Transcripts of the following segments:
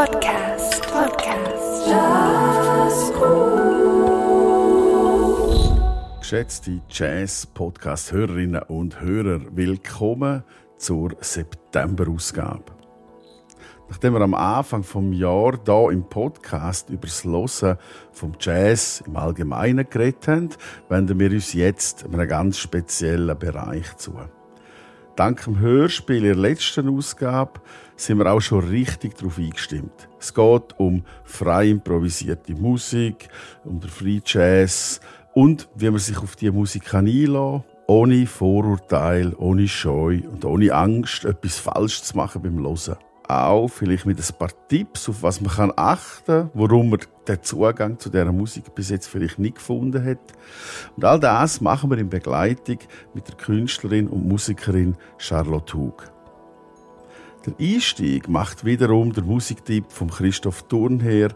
Podcast. Podcast. Jazzgroove. Geschätzte Jazz-Podcast-Hörerinnen und Hörer, willkommen zur September-Ausgabe. Nachdem wir am Anfang vom Jahr da im Podcast über das Hören vom Jazz im Allgemeinen geredet haben, wenden wir uns jetzt einem ganz speziellen Bereich zu. Dank dem Hörspiel in der letzten Ausgabe sind wir auch schon richtig darauf eingestimmt. Es geht um frei improvisierte Musik, um den Free Jazz und wie man sich auf diese Musik einlassen kann, ohne Vorurteil, ohne Scheu und ohne Angst, etwas falsch zu machen beim Hören auch vielleicht mit ein paar Tipps, auf was man achten kann, warum man den Zugang zu dieser Musik bis jetzt vielleicht nicht gefunden hat. Und all das machen wir in Begleitung mit der Künstlerin und Musikerin Charlotte Hug. Der Einstieg macht wiederum der Musiktipp von Christoph Thurnherr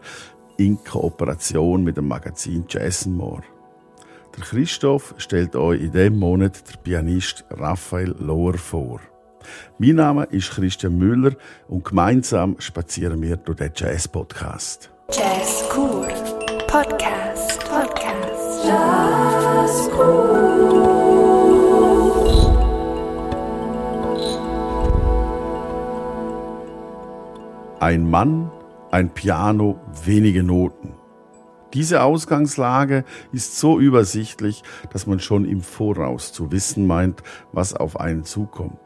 in Kooperation mit dem Magazin Jazz More. Der Christoph stellt euch in diesem Monat der Pianist Raphael Lohr vor. Mein Name ist Christian Müller und gemeinsam spazieren wir durch den Jazz-Podcast. Jazz Cool. Podcast. Podcast. Jazz Cool. Ein Mann, ein Piano, wenige Noten. Diese Ausgangslage ist so übersichtlich, dass man schon im Voraus zu wissen meint, was auf einen zukommt.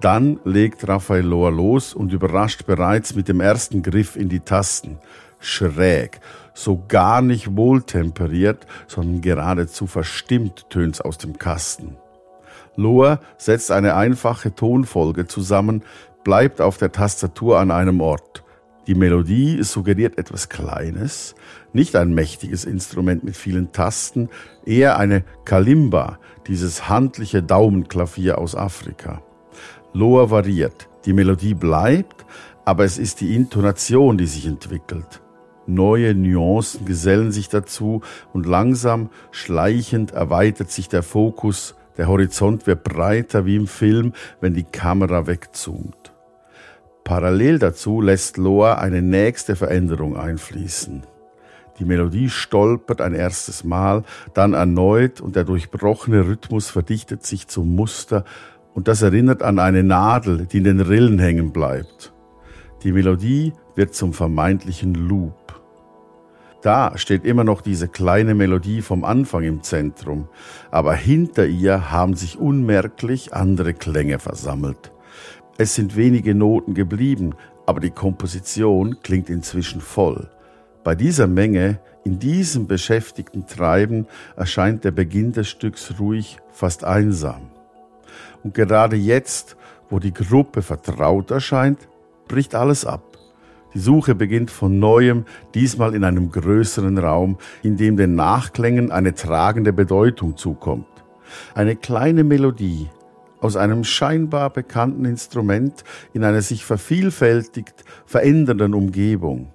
Dann legt Raphael Lohr los und überrascht bereits mit dem ersten Griff in die Tasten. Schräg, so gar nicht wohltemperiert, sondern geradezu verstimmt tönt's aus dem Kasten. Lohr setzt eine einfache Tonfolge zusammen, bleibt auf der Tastatur an einem Ort. Die Melodie suggeriert etwas Kleines, nicht ein mächtiges Instrument mit vielen Tasten, eher eine Kalimba, dieses handliche Daumenklavier aus Afrika. Loa variiert. Die Melodie bleibt, aber es ist die Intonation, die sich entwickelt. Neue Nuancen gesellen sich dazu und langsam, schleichend erweitert sich der Fokus, der Horizont wird breiter wie im Film, wenn die Kamera wegzoomt. Parallel dazu lässt Loa eine nächste Veränderung einfließen. Die Melodie stolpert ein erstes Mal, dann erneut und der durchbrochene Rhythmus verdichtet sich zum Muster, und das erinnert an eine Nadel, die in den Rillen hängen bleibt. Die Melodie wird zum vermeintlichen Loop. Da steht immer noch diese kleine Melodie vom Anfang im Zentrum, aber hinter ihr haben sich unmerklich andere Klänge versammelt. Es sind wenige Noten geblieben, aber die Komposition klingt inzwischen voll. Bei dieser Menge, in diesem beschäftigten Treiben, erscheint der Beginn des Stücks ruhig, fast einsam. Und gerade jetzt, wo die Gruppe vertraut erscheint, bricht alles ab. Die Suche beginnt von neuem, diesmal in einem größeren Raum, in dem den Nachklängen eine tragende Bedeutung zukommt. Eine kleine Melodie aus einem scheinbar bekannten Instrument in einer sich vervielfältigt verändernden Umgebung.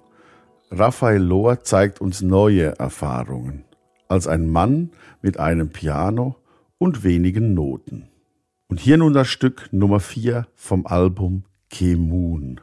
Raphael Lohr zeigt uns neue Erfahrungen als ein Mann mit einem Piano und wenigen Noten. Und hier nun das Stück Nummer 4 vom Album Kemun.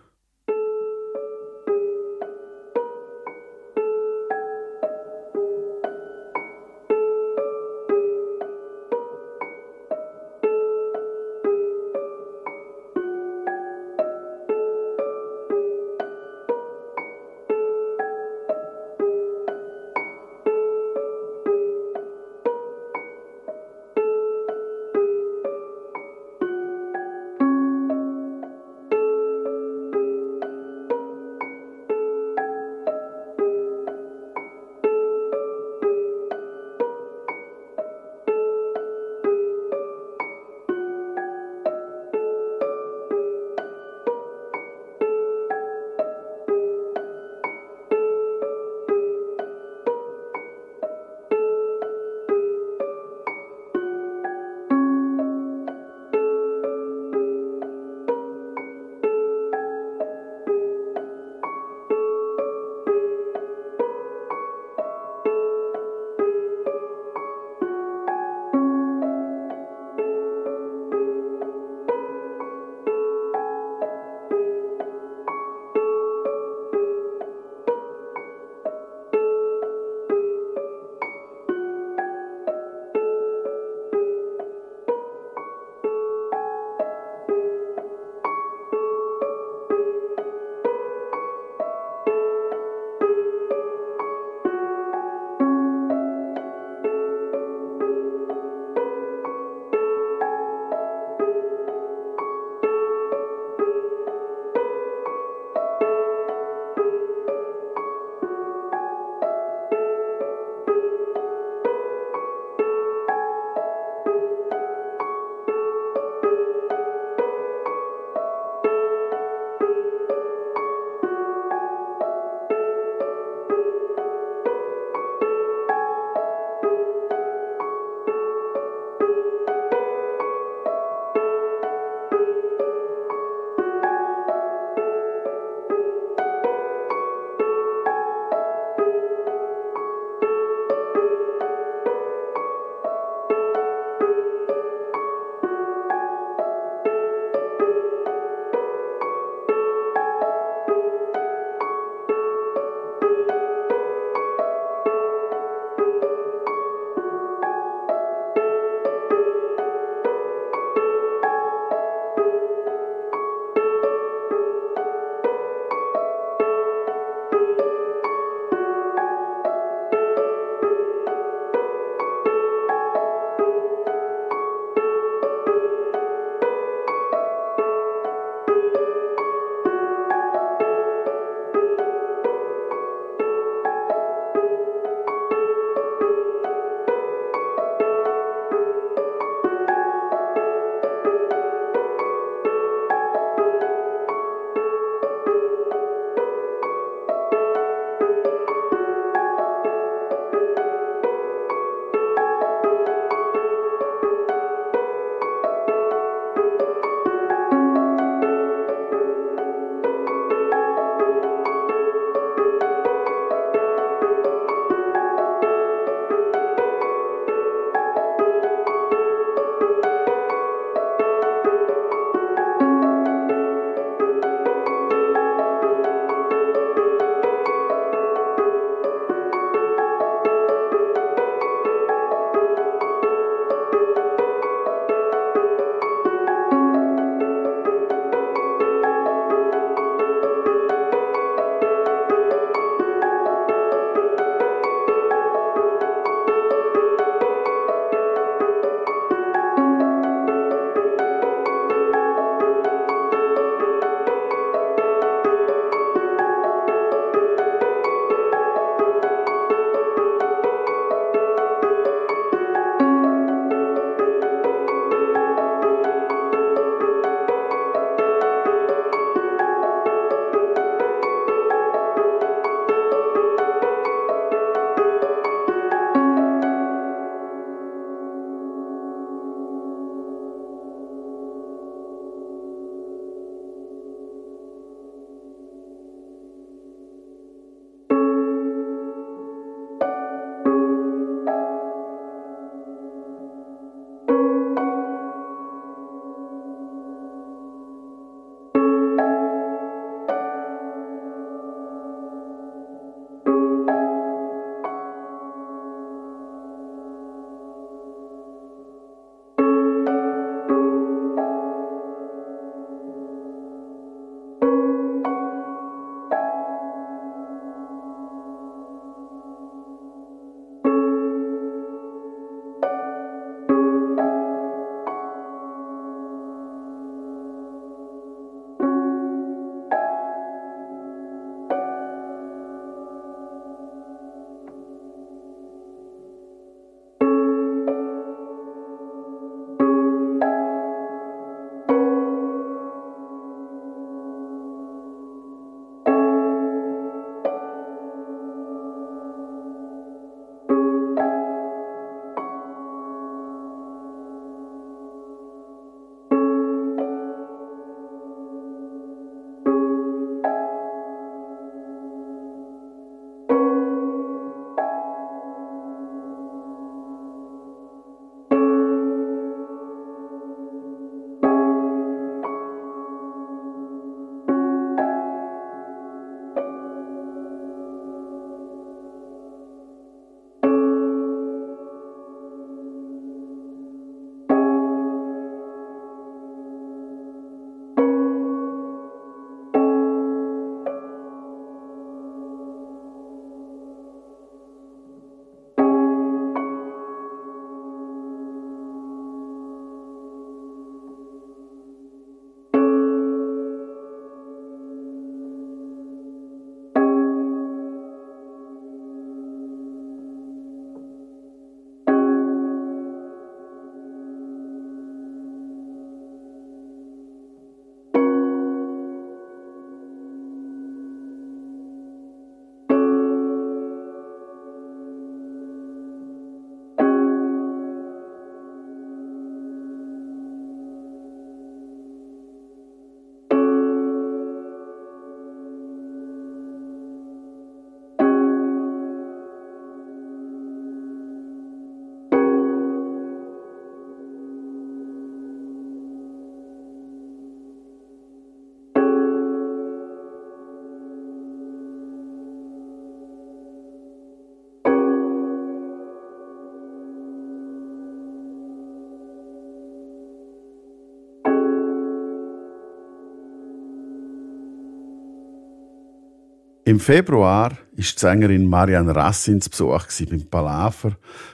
Im Februar ist die Sängerin Marianne Rassins Besuch beim Palaver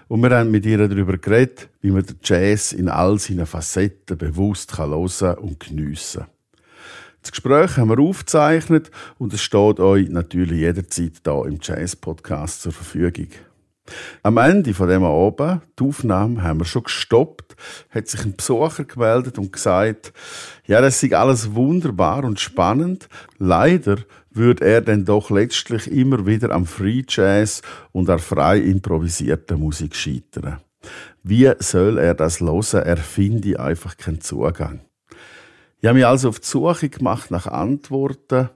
und wir haben mit ihr darüber geredet, wie man den Jazz in all seinen Facetten bewusst hören und geniessen kann. Das Gespräch haben wir aufgezeichnet und es steht euch natürlich jederzeit da im Jazz-Podcast zur Verfügung. Am Ende von dem Abend, die Aufnahme haben wir schon gestoppt, hat sich ein Besucher gemeldet und gesagt, ja, das ist alles wunderbar und spannend. Leider würde er dann doch letztlich immer wieder am Free Jazz und an frei improvisierter Musik scheitern. Wie soll er das hören? Er finde einfach keinen Zugang. Ich habe mich also auf die Suche gemacht nach Antworten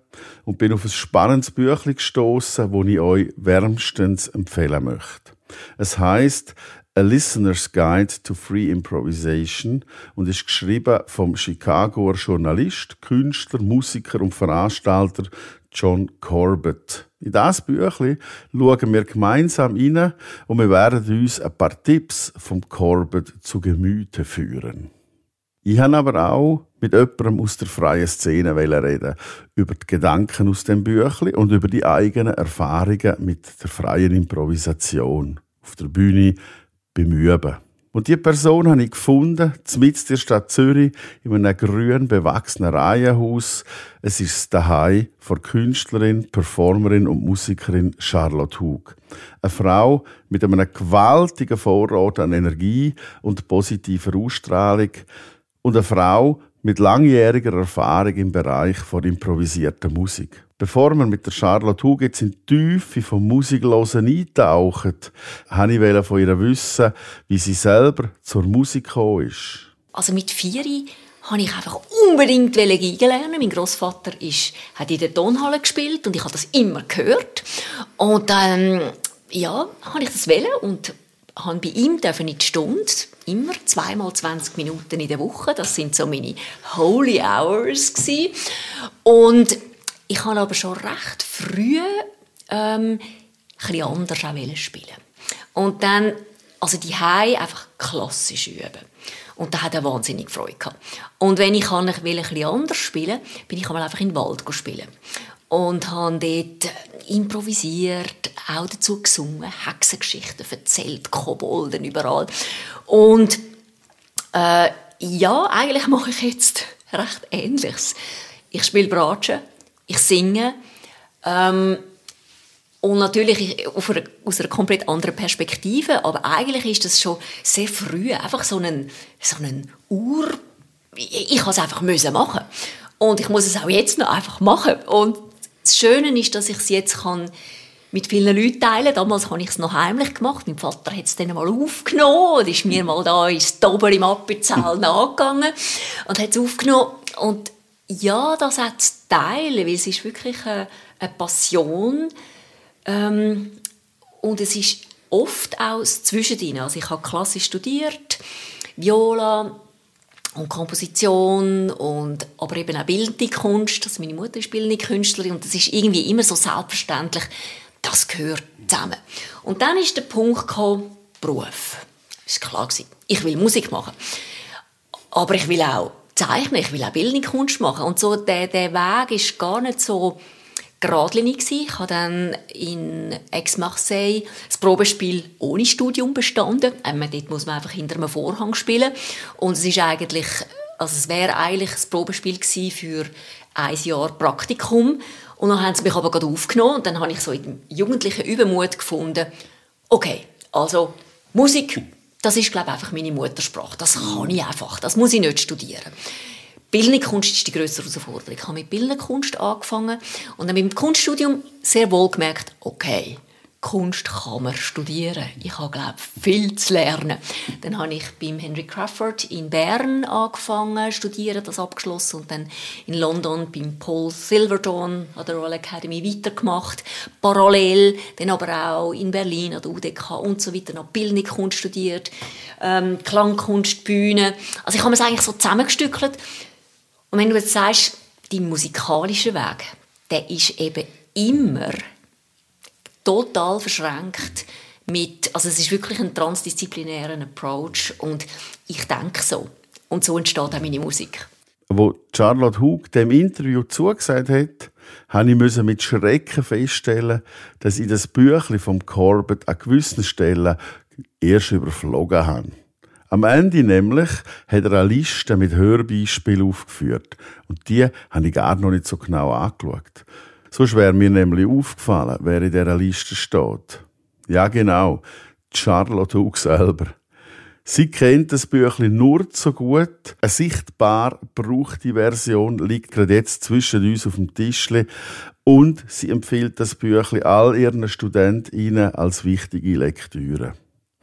und bin auf ein spannendes Büchlein gestoßen, das ich euch wärmstens empfehlen möchte. Es heißt A Listener's Guide to Free Improvisation und ist geschrieben vom Chicagoer Journalist, Künstler, Musiker und Veranstalter John Corbett. In das Büchlein schauen wir gemeinsam rein und wir werden uns ein paar Tipps vom Corbett zu Gemüte führen. Ich habe aber auch mit jemandem aus der freien Szene reden über die Gedanken aus dem Büchlein und über die eigenen Erfahrungen mit der freien Improvisation auf der Bühne beim Üben. Und die Person habe ich gefunden, mitten der Stadt Zürich, in einem grün bewachsenen Reihenhaus. Es ist daheim von Künstlerin, Performerin und Musikerin Charlotte Hug. Eine Frau mit einem gewaltigen Vorrat an Energie und positiver Ausstrahlung, und eine Frau mit langjähriger Erfahrung im Bereich von improvisierter Musik. Bevor wir mit der Charlotte Hug jetzt in die Tiefe vom Musiklosen eintauchen, wollte ich von ihr wissen, wie sie selber zur Musik gekommen ist. Also mit vier habe ich einfach unbedingt Geige lernen. Mein Großvater hat in der Tonhalle gespielt und ich habe das immer gehört. Und dann, ja, habe ich das wählen und habe bei ihm in die Stunde immer zweimal 20 Minuten in der Woche. Das sind so meine Holy Hours gewesen. Und ich habe aber schon recht früh ähm, ein anders auch spielen. Und dann, also die einfach klassisch üben. Und da hat er wahnsinnig Freude gehabt. Und wenn ich ein bisschen anders spielen bin ich einfach in den Wald spielen und habe dort improvisiert, auch dazu gesungen, Hexengeschichten erzählt, Kobolden überall. Und äh, ja, eigentlich mache ich jetzt recht Ähnliches. Ich spiele Bratsche, ich singe ähm, und natürlich einer, aus einer komplett anderen Perspektive, aber eigentlich ist das schon sehr früh einfach so ein, so ein Ur... Ich, ich es einfach müssen machen und ich muss es auch jetzt noch einfach machen und das Schöne ist, dass ich es jetzt kann mit vielen Leuten teilen. Damals habe ich es noch heimlich gemacht. Mein Vater hat es dann mal aufgenommen und ist mir mal da ins Dober im Appenzell nachgegangen und hat es aufgenommen. Und ja, das hat es teilen, weil es ist wirklich eine, eine Passion ähm, und es ist oft auch das Zwischendrin. Also ich habe klassisch studiert, Viola, und Komposition und aber eben auch bildende Kunst. Also meine Mutter ist bildende Künstlerin und das ist irgendwie immer so selbstverständlich. Das gehört zusammen. Und dann ist der Punkt gekommen, Beruf. Das war klar Ich will Musik machen, aber ich will auch zeichnen, ich will auch bildende Kunst machen und so der, der Weg ist gar nicht so geradlinig gewesen. Ich habe dann in Aix-Marseille das Probespiel ohne Studium bestanden. Ähm, dort muss man einfach hinter einem Vorhang spielen. Und es ist eigentlich, also es wäre eigentlich das Probespiel gewesen für ein Jahr Praktikum. Und dann haben sie mich aber gerade aufgenommen und dann habe ich so in dem jugendlichen Übermut gefunden, okay, also Musik, das ist glaube ich einfach meine Muttersprache. Das kann ich einfach, das muss ich nicht studieren. Bildende Kunst ist die größere Herausforderung. Ich habe mit Bildender Kunst angefangen und dann mit dem Kunststudium sehr wohl gemerkt, okay, Kunst kann man studieren. Ich habe, glaube viel zu lernen. Dann habe ich beim Henry Crawford in Bern angefangen, studieren, das abgeschlossen und dann in London beim Paul Silverton an der Royal Academy weitergemacht. Parallel dann aber auch in Berlin an der UDK und so weiter noch Bildende Kunst studiert, ähm, Klangkunst, Bühne. Also ich habe es eigentlich so zusammengestückelt und wenn du jetzt sagst, dein musikalischer Weg, der ist eben immer total verschränkt mit, also es ist wirklich ein transdisziplinärer Approach und ich denke so. Und so entsteht auch meine Musik. Wo Charlotte Hug dem Interview zugesagt hat, habe ich mit Schrecken feststellen, dass ich das Büchlein vom Corbett an gewissen Stellen erst überflogen habe. Am Ende nämlich hat er eine Liste mit Hörbeispielen aufgeführt. Und die habe ich gar noch nicht so genau angeschaut. Sonst wäre mir nämlich aufgefallen, wer in dieser Liste steht. Ja, genau. Charlotte Hug selber. Sie kennt das Büchlein nur so gut. Eine sichtbar gebrauchte Version liegt gerade jetzt zwischen uns auf dem Tischli und sie empfiehlt das Büchlein all ihren StudentInnen als wichtige Lektüre.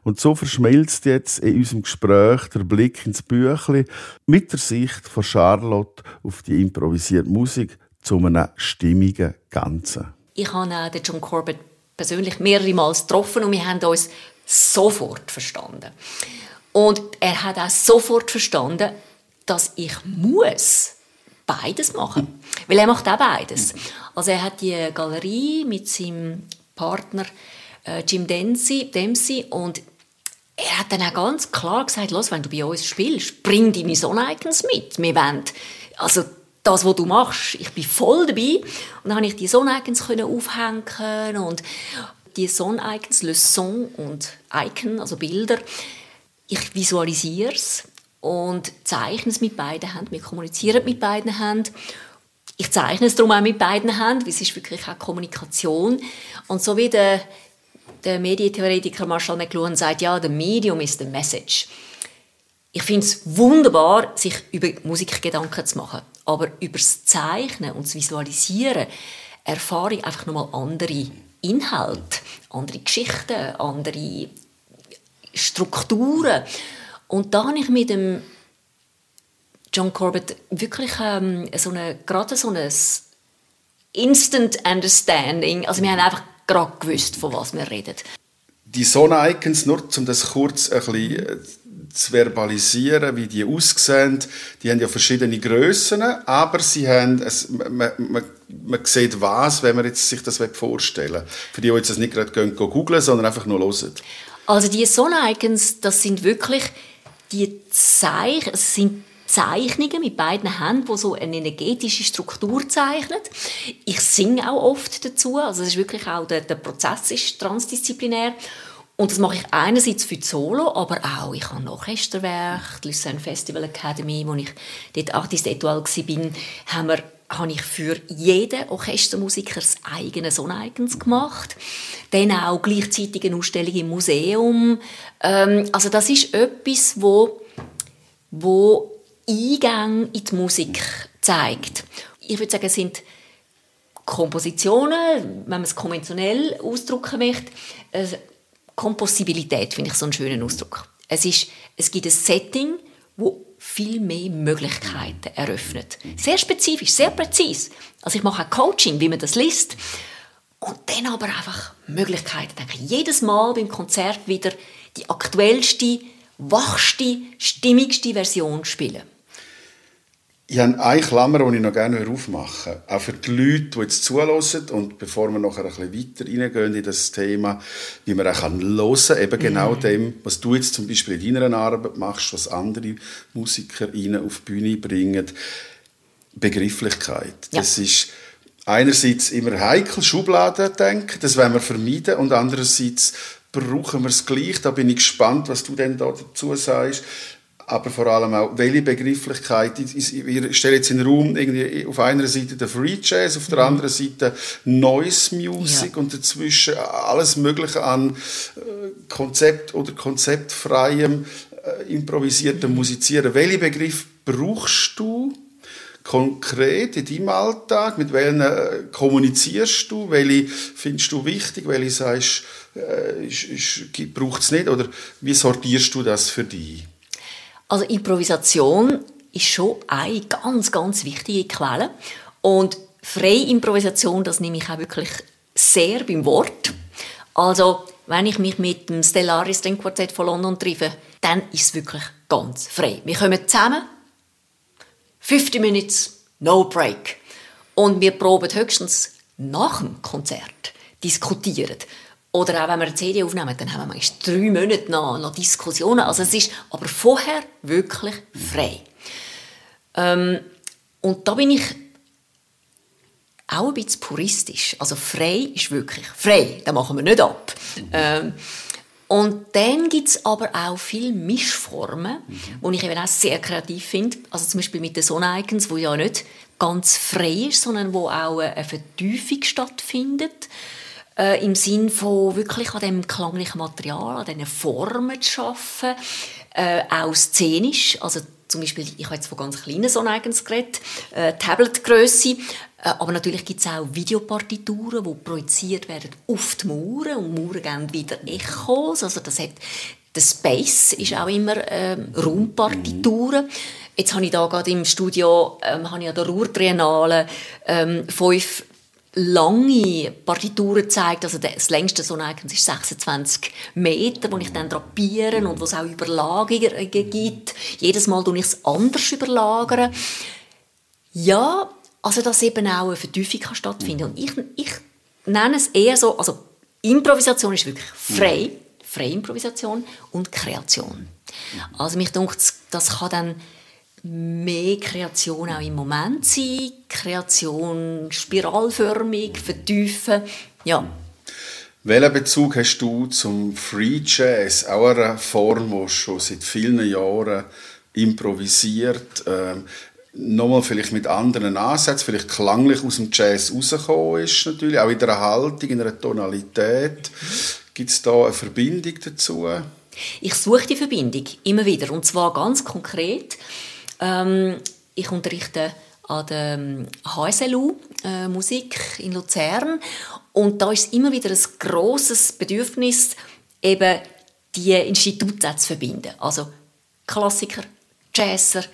Und so verschmilzt jetzt in unserem Gespräch der Blick ins Büchlein mit der Sicht von Charlotte auf die improvisierte Musik zu einem stimmigen Ganzen. Ich habe den John Corbett persönlich mehrere Mal getroffen und wir haben uns sofort verstanden. Und er hat auch sofort verstanden, dass ich muss beides machen, weil er macht auch beides. Also er hat die Galerie mit seinem Partner äh, Jim Dempsey, Dempsey und er hat dann auch ganz klar gesagt, los, wenn du bei uns spielst, bring deine Son-Icons mit. Wir wollen, also das, was du machst, ich bin voll dabei. Und dann konnte ich die Son-Icons aufhängen und die Son-Icons, Le Son und Icon, also Bilder, ich visualisiere es und zeichne es mit beiden Händen. Wir kommunizieren mit beiden Händen. Ich zeichne es darum auch mit beiden Händen, weil es ist wirklich auch Kommunikation. Und so wie der, der Medientheoretiker Marshall McLuhan sagt, ja, the medium is the message. Ich finde es wunderbar, sich über Musik Gedanken zu machen. Aber über das Zeichnen und das Visualisieren erfahre ich einfach nochmal andere Inhalte, andere Geschichten, andere Strukturen. Und da habe ich mit dem John Corbett wirklich ähm, so eine, gerade so ein Instant Understanding. Also wir haben einfach gerade gewusst, von was wir reden. Die Sonne-Icons, nur um das kurz ein bisschen äh, zu verbalisieren, wie die aussehen, die haben ja verschiedene Größen, aber sie haben, es, man, man, man sieht was, wenn man jetzt sich das vorstellen will. Für die, die jetzt das nicht gerade googeln, sondern einfach nur hören. Also die Son-Icons, das sind wirklich die Zeich es sind Zeichnungen mit beiden Händen, die so eine energetische Struktur zeichnen. Ich singe auch oft dazu, also es ist wirklich auch der, der Prozess ist transdisziplinär. Und das mache ich einerseits für die Solo, aber auch, ich habe ein Orchesterwerk, die Lucerne Festival Academy, wo ich dort Artist Etoile war, haben habe ich für jeden Orchestermusiker das eigene Soneigens gemacht. Dann auch gleichzeitig eine Ausstellung im Museum. Ähm, also das ist etwas, wo, wo Eingang in die Musik zeigt. Ich würde sagen, es sind Kompositionen, wenn man es konventionell ausdrücken möchte. Kompossibilität finde ich so einen schönen Ausdruck. Es, ist, es gibt ein Setting, wo viel mehr Möglichkeiten eröffnet. Sehr spezifisch, sehr präzise. Also ich mache auch Coaching, wie man das liest. Und dann aber einfach Möglichkeiten. Ich denke, jedes Mal beim Konzert wieder die aktuellste, wachste, stimmigste Version spielen. Ich habe eine Klammer, die ich noch gerne aufmachen. Auch für die Leute, die jetzt zuhören und bevor wir nachher ein bisschen weiter reingehen in das Thema, wie man auch hören kann, eben genau mm. dem, was du jetzt zum Beispiel in deiner Arbeit machst, was andere Musiker auf die Bühne bringen. Begrifflichkeit. Ja. Das ist einerseits immer heikel, Schubladen denken, das wollen wir vermeiden und andererseits brauchen wir es gleich. Da bin ich gespannt, was du denn da dazu sagst aber vor allem auch, welche Begrifflichkeit, ich stelle jetzt in den Raum irgendwie auf einer Seite den Free Jazz, auf der mhm. anderen Seite Noise Music ja. und dazwischen alles Mögliche an äh, Konzept oder konzeptfreiem, äh, improvisiertem Musizieren. Welche Begriff brauchst du konkret in deinem Alltag? Mit welchen äh, kommunizierst du? Welche findest du wichtig? Welche sagst äh, braucht es nicht? Oder wie sortierst du das für dich? Also Improvisation ist schon eine ganz, ganz wichtige Quelle. Und freie Improvisation, das nehme ich auch wirklich sehr beim Wort. Also, wenn ich mich mit dem Stellaris String Quartett von London treffe, dann ist es wirklich ganz frei. Wir kommen zusammen, 50 Minutes, no break. Und wir proben höchstens nach dem Konzert, diskutieren. Oder auch wenn wir eine CD aufnehmen, dann haben wir meist drei Monate noch, noch Diskussionen. Also es ist aber vorher wirklich frei. Ähm, und da bin ich auch ein bisschen puristisch. Also frei ist wirklich frei, da machen wir nicht ab. Ähm, und dann gibt es aber auch viele Mischformen, mhm. wo ich eben auch sehr kreativ finde. Also zum Beispiel mit den Sonne-Icons, wo ja nicht ganz frei ist, sondern wo auch eine Vertiefung stattfindet. Äh, Im Sinn von wirklich an dem klanglichen Material, an diesen Formen zu arbeiten. Äh, auch szenisch, also zum Beispiel, ich habe jetzt von ganz kleinen Sonne-Icons geredet, äh, Tabletgröße, äh, aber natürlich gibt es auch Videopartituren, die projiziert werden auf die Mauern und Mauern geben wieder Echos. Also das hat, der Space ist auch immer ähm, Raumpartituren. Jetzt habe ich da gerade im Studio ähm, habe ich an der Ruhr Triennale ähm, fünf lange Partituren gezeigt. Also das längste so ist 26 Meter, wo ich dann drapiere und wo es auch Überlagerungen gibt. Jedes Mal tue ich es anders überlagern. Ja, also dass eben auch eine Vertiefung kann stattfinden Und ich, ich nenne es eher so, also Improvisation ist wirklich frei, freie Improvisation und Kreation. Also mich denkt, das kann dann mehr Kreation auch im Moment sein, Kreation spiralförmig, vertiefen, ja. Welchen Bezug hast du zum Free Jazz, auch eine Form, die schon seit vielen Jahren improvisiert? Ähm, nochmal vielleicht mit anderen Ansätzen, vielleicht klanglich aus dem Jazz rausgekommen ist natürlich, auch in der Haltung, in einer Tonalität. Gibt es da eine Verbindung dazu? Ich suche die Verbindung immer wieder und zwar ganz konkret. Ähm, ich unterrichte an der HSLU äh, Musik in Luzern und da ist immer wieder ein großes Bedürfnis, eben die Institute zu verbinden. Also Klassiker, Jazzer,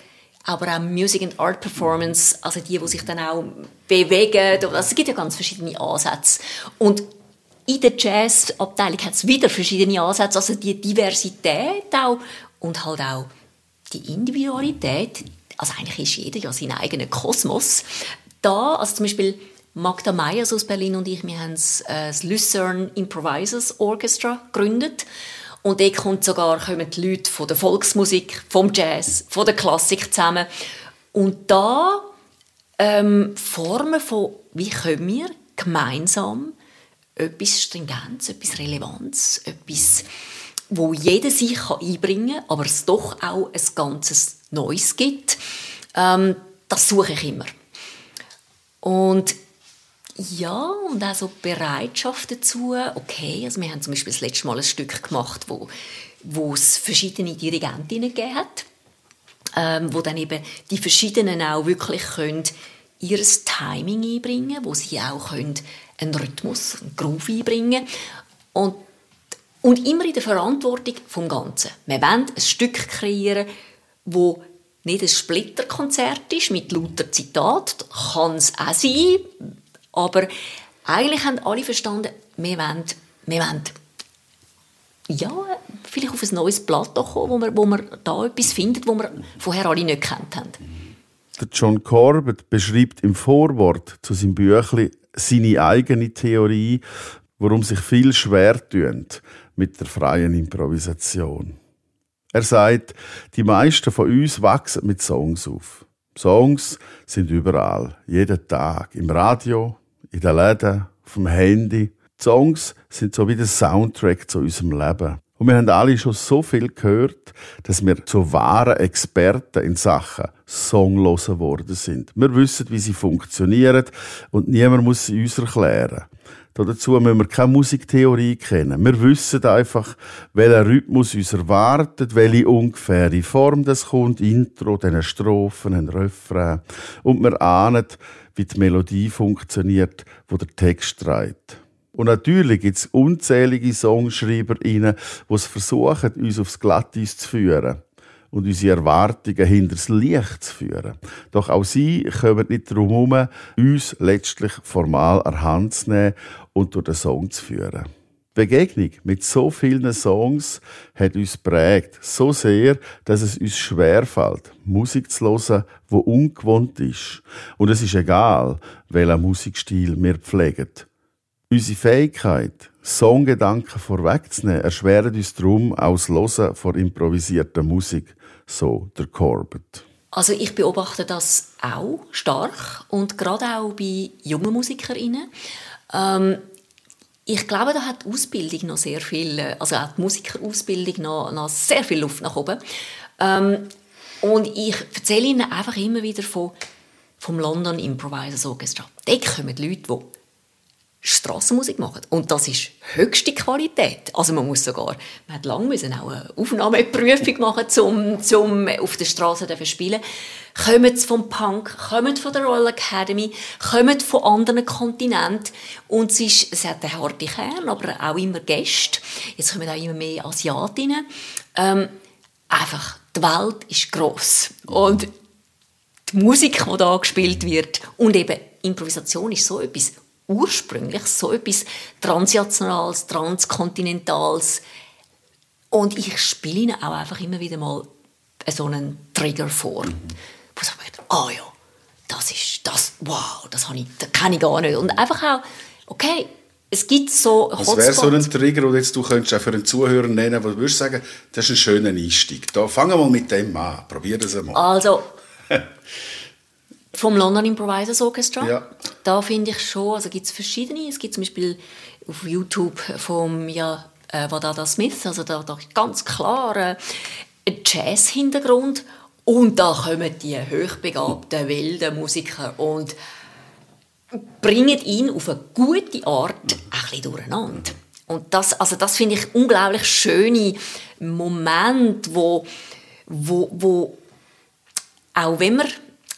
aber auch Music and Art Performance, also die, die sich dann auch bewegen. Also es gibt ja ganz verschiedene Ansätze. Und in der Jazzabteilung hat es wieder verschiedene Ansätze, also die Diversität auch und halt auch die Individualität. Also eigentlich ist jeder ja sein eigener Kosmos. Da, also zum Beispiel Magda Meyers aus Berlin und ich, wir haben das, äh, Lucerne Improvisers Orchestra gegründet. Und dort kommt sogar, kommen die Leute von der Volksmusik, vom Jazz, von der Klassik zusammen. Und da ähm, Formen von, wie können wir gemeinsam etwas Stringenz, etwas Relevanz, etwas, wo jeder sich einbringen kann, aber es doch auch ein ganzes Neues gibt, ähm, das suche ich immer. Und ja, und auch so Bereitschaft dazu. Okay, also wir haben zum Beispiel das letzte Mal ein Stück gemacht, wo, wo es verschiedene Dirigentinnen gegeben hat, ähm, wo dann eben die verschiedenen auch wirklich können ihr Timing einbringen, wo sie auch können einen Rhythmus, einen Groove einbringen und und immer in der Verantwortung vom Ganzen. Wir wollen ein Stück kreieren, wo nicht ein Splitterkonzert ist mit lauter Zitat, kann es auch sein, aber eigentlich haben alle verstanden, wir wollen, wir wollen ja, vielleicht auf ein neues Blatt kommen, wo wir, wo wir da etwas finden, wo wir vorher alle nicht gekannt haben. Der John Corbett beschreibt im Vorwort zu seinem Büchlein seine eigene Theorie, warum sich viel schwer tun mit der freien Improvisation. Er sagt, die meisten von uns wachsen mit Songs auf. Songs sind überall, jeden Tag, im Radio, in den Läden, auf dem Handy. Songs sind so wie der Soundtrack zu unserem Leben. Und wir haben alle schon so viel gehört, dass wir zu wahren Experten in Sachen Songlosen geworden sind. Wir wissen, wie sie funktionieren und niemand muss sie uns erklären. Dazu müssen wir keine Musiktheorie kennen. Wir wissen einfach, welcher Rhythmus uns erwartet, welche ungefähre Form das kommt, Intro, dann Strophen, ein Refrain. Und wir ahnen, wie die Melodie funktioniert, wo der Text trägt. Und natürlich gibt es unzählige SongschreiberInnen, die versuchen, uns aufs Glatteis zu führen und unsere Erwartungen hinters Licht zu führen. Doch auch sie kommen nicht darum herum, uns letztlich formal an Hand zu nehmen und durch den Song zu führen. Die Begegnung mit so vielen Songs hat uns prägt, so sehr, dass es uns schwerfällt, Musik zu hören, die ungewohnt ist. Und es ist egal, welcher Musikstil wir pflegen. Unsere Fähigkeit, Songgedanken vorwegzunehmen, erschwert uns darum auch das Hören von improvisierter Musik, so der Corbett. Also ich beobachte das auch stark und gerade auch bei jungen MusikerInnen. Ähm, ich glaube, da hat die Ausbildung noch sehr viel, äh, also auch die Musikerausbildung noch, noch sehr viel Luft nach oben. Ähm, und ich erzähle Ihnen einfach immer wieder von, vom London Improvisers Orchestra. Dort kommen Leute, die Strassenmusik machen. Und das ist höchste Qualität. Also man muss sogar, man hat lange müssen auch eine Aufnahmeprüfung machen, um, um auf der Straße zu spielen. Kommen vom Punk, kommen von der Royal Academy, kommen von anderen Kontinenten. Und es, ist, es hat einen harten Kern, aber auch immer Gäste. Jetzt kommen auch immer mehr Asiatinnen. Ähm, einfach, die Welt ist gross. Und die Musik, die da gespielt wird, und eben Improvisation ist so etwas ursprünglich so etwas Transnationales, Transkontinentales. Und ich spiele ihnen auch einfach immer wieder mal so einen Trigger vor. Mhm. Wo ich sage, ah oh ja, das ist, das, wow, das, ich, das kenne ich gar nicht. Und einfach auch, okay, es gibt so Was wäre so ein Trigger, den jetzt du könntest auch für einen Zuhörer nennen, wo du würdest sagen, das ist ein schöner Einstieg. Da fangen wir mal mit dem an. Probier das einmal. Also, vom London Improvisers Orchestra. Ja. Da finde ich schon, also gibt es verschiedene. Es gibt zum Beispiel auf YouTube vom ja, äh, Wadada Smith, also da, da ganz klar äh, Jazz-Hintergrund und da kommen die hochbegabten, wilden Musiker und bringen ihn auf eine gute Art ein bisschen durcheinander. Und das, also das finde ich unglaublich schöne Moment, wo, wo, wo auch wenn man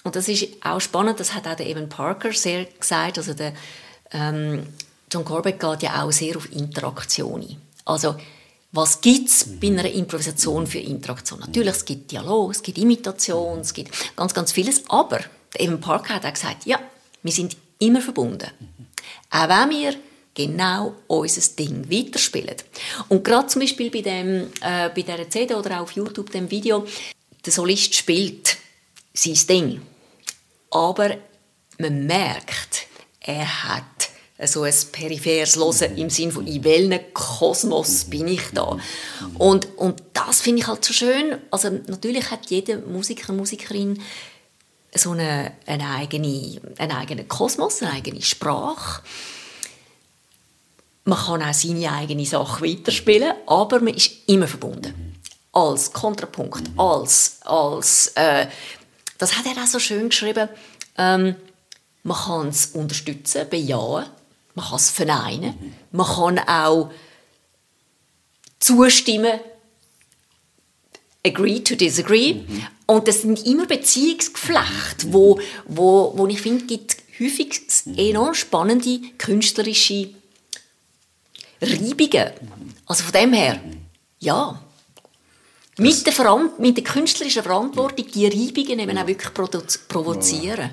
und das ist auch spannend, das hat auch der Evan Parker sehr gesagt, also der ähm, John Corbett geht ja auch sehr auf Interaktion ein. Also was gibt es bei einer Improvisation für Interaktion? Natürlich, es gibt Dialog, es gibt Imitation, es gibt ganz, ganz vieles, aber Evan Parker hat auch gesagt, ja, wir sind immer verbunden. Auch wenn wir genau unser Ding weiterspielen. Und gerade zum Beispiel bei, dem, äh, bei dieser CD oder auch auf YouTube, dem Video, der Solist spielt sein Ding aber man merkt, er hat so ein peripheres Hören im Sinne von, in welchem Kosmos bin ich da? Und, und das finde ich halt so schön. Also natürlich hat jeder Musiker, Musikerin so eine, eine eigene, einen eigenen Kosmos, eine eigene Sprache. Man kann auch seine eigene Sache weiterspielen, aber man ist immer verbunden. Als Kontrapunkt, als, als äh, das hat er auch so schön geschrieben. Ähm, man kann es unterstützen, bejahen, man kann es verneinen, mhm. man kann auch zustimmen, agree to disagree. Mhm. Und das sind immer Beziehungsgeflechte, wo, wo, wo ich finde, gibt häufig enorm spannende künstlerische Reibungen. Also von dem her, ja, mit der, mit der künstlerischen Verantwortung die Reibungen eben auch wirklich provozieren.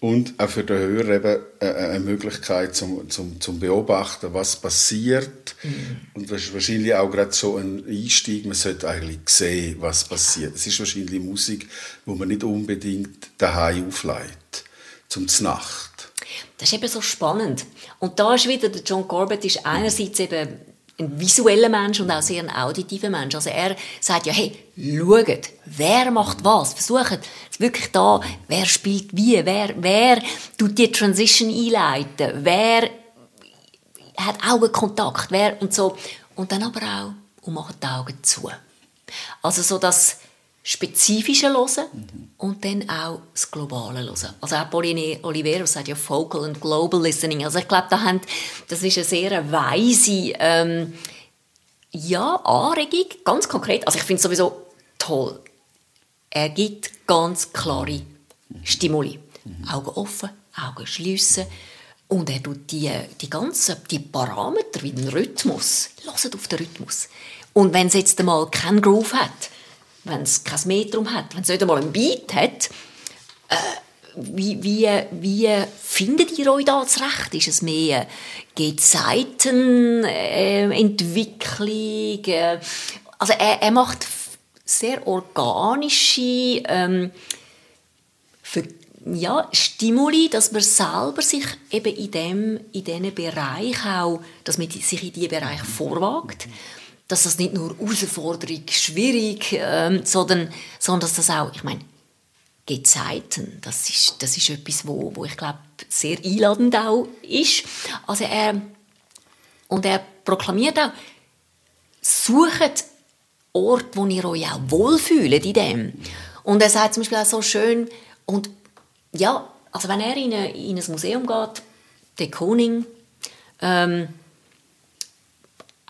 Und auch für den Hörer eben äh, äh, eine Möglichkeit zum, zum, zum Beobachten, was passiert. Mhm. Und das ist wahrscheinlich auch gerade so ein Einstieg. Man sollte eigentlich sehen, was passiert. Es ist wahrscheinlich Musik, wo man nicht unbedingt daheim aufleitet, zum Nacht. Das ist eben so spannend. Und da ist wieder der John Corbett ist einerseits eben ein visueller Mensch und auch sehr ein auditiver Mensch. Also er sagt ja, hey, schaut, wer macht was? Versucht wirklich da, wer spielt wie, wer, wer tut die Transition einleiten, wer hat Augenkontakt, wer und so. Und dann aber auch, und macht die Augen zu. Also so das spezifische Hören mhm. Und dann auch das globale Hören. Also auch Pauline Olivero sagt ja Focal and Global Listening. Also ich glaube, da haben, das ist eine sehr weise ähm, ja, Anregung, ganz konkret. Also ich finde es sowieso toll. Er gibt ganz klare Stimuli. Mhm. Augen offen, Augen schliessen. Und er tut die, die ganzen die Parameter wie den Rhythmus, hört auf den Rhythmus. Und wenn es jetzt einmal keinen Groove hat, wenn es kein Metrum hat, wenn es nicht einmal ein Beat hat, äh, wie, wie, wie findet ihr euch da zurecht? Ist es mehr Gezeitenentwicklung? Äh, äh, also er, er, macht sehr organische ähm, für, ja, Stimuli, dass man selber sich eben in dem in diesen Bereich auch, dass man sich in diesen Bereich vorwagt dass das nicht nur Herausforderung, schwierig, ähm, sondern, sondern dass das auch, ich meine, Gezeiten. Das ist, das ist etwas, wo, wo ich glaube, sehr einladend auch ist. Also er, und er proklamiert auch, sucht Ort, wo ihr euch auch wohlfühlt in dem. Und er sagt zum Beispiel auch so schön, und ja, also wenn er in, eine, in ein Museum geht, der Koning, ähm,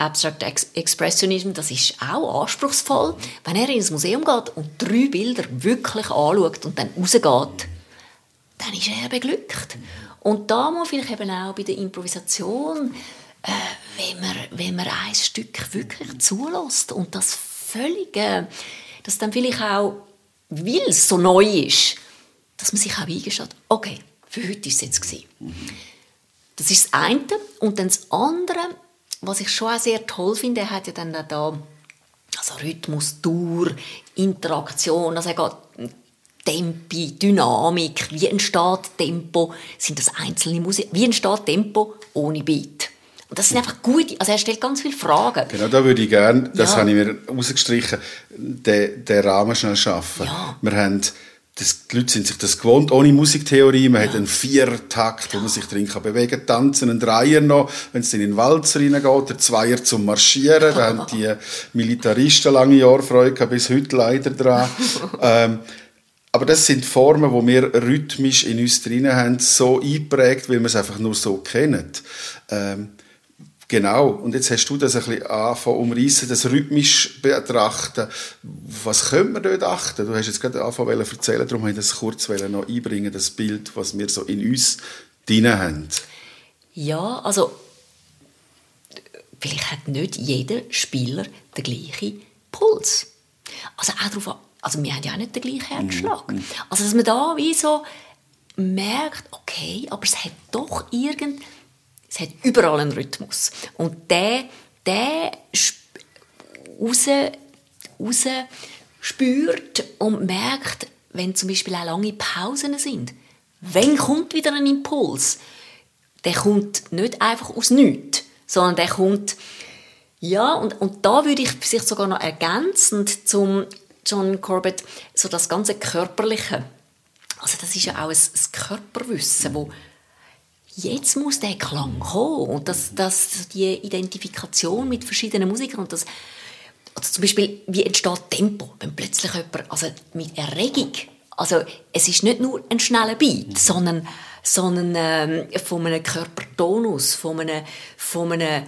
Abstract Ex Expressionism, das ist auch anspruchsvoll. Wenn er in ein Museum geht und drei Bilder wirklich anschaut und dann rausgeht, dann ist er beglückt. Und da muss vielleicht eben auch bei der Improvisation, äh, wenn, man, wenn man ein Stück wirklich zulässt und das völlig, äh, dass dann vielleicht auch, weil es so neu ist, dass man sich auch eingesteht, okay, für heute ist es jetzt gewesen. Das ist das eine. Und dann das andere, was ich schon auch sehr toll finde, er hat ja dann da also Rhythmus, Dauer, Interaktion, also er geht Tempi, Dynamik, wie entsteht Tempo, sind das einzelne Musik, wie entsteht Tempo ohne Beat? Und das sind einfach gute, also er stellt ganz viele Fragen. Genau, da würde ich gerne, das Ja. habe ich mir rausgestrichen, den, den Rahmen schnell schaffen. Ja. Wir haben, das, die Leute sind sich das gewohnt, ohne Musiktheorie. Man hat einen Viertakt, wo man sich drin kann bewegen tanzen, einen Dreier noch, wenn es in den Walzer reingeht, der Zweier zum Marschieren. Da haben die Militaristen lange Jahre Freude gehabt, bis heute leider dran. ähm, aber das sind Formen, die wir rhythmisch in uns drin haben, so eingeprägt, weil wir es einfach nur so kennen. Ähm, Genau, und jetzt hast du das ein bisschen angefangen umreissen, das rhythmisch betrachten. Was können wir dort achten? Du hast jetzt gerade angefangen zu erzählen, darum wollte ich das kurz noch einbringen, das Bild, was wir so in uns drin haben. Ja, also vielleicht hat nicht jeder Spieler den gleichen Puls. Also auch darauf also wir haben ja auch nicht den gleichen Herzschlag. Also dass man da wie so merkt, okay, aber es hat doch irgend, es hat überall einen Rhythmus. Und der, der raus, raus spürt und merkt, wenn zum Beispiel auch lange Pausen sind, wenn kommt wieder ein Impuls? Der kommt nicht einfach aus nichts, sondern der kommt, ja, und, und da würde ich vielleicht sogar noch ergänzend zum John Corbett, so das ganze Körperliche. Also das ist ja auch ein, ein Körperwissen, wo jetzt muss der Klang kommen. Und das, das, die Identifikation mit verschiedenen Musikern und das, also zum Beispiel, wie entsteht Tempo, wenn plötzlich jemand, also mit Erregung, also es ist nicht nur ein schneller Beat, sondern, sondern ähm, von einem Körpertonus, von, einem, von, einem,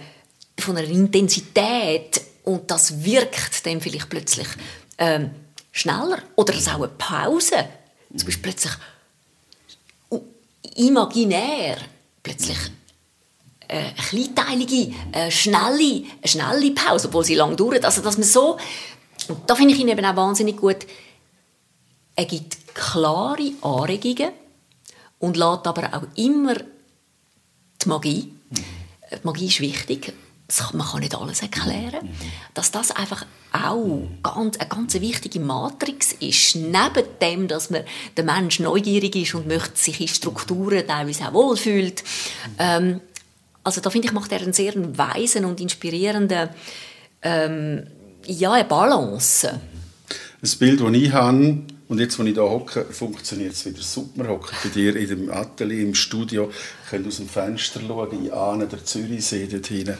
von einer Intensität. Und das wirkt dann vielleicht plötzlich ähm, schneller. Oder es auch eine Pause, zum Beispiel plötzlich imaginär plötzlich äh, eine kleinteilige, äh, schnelle, eine schnelle Pause, obwohl sie lang dauert. Also, dass man so, und da finde ich ihn eben auch wahnsinnig gut, er gibt klare Anregungen und lässt aber auch immer die Magie, die Magie ist wichtig, Das- man kann nicht alles erklären, dass das einfach auch ganz, eine ganz wichtige Matrix ist, neben dem, dass man der Mensch neugierig ist und möchte sich in Strukturen teilweise auch wohlfühlt. Ähm, also da finde ich, macht er einen sehr weisen und inspirierenden ähm, ja, eine Balance. Das Bild, das ich habe, und jetzt, wo ich hier hocke, funktioniert es wieder super. Hocke bei dir in dem Atelier, im Studio, kann aus dem Fenster schauen, ich ahne den Zürichsee dort hinten.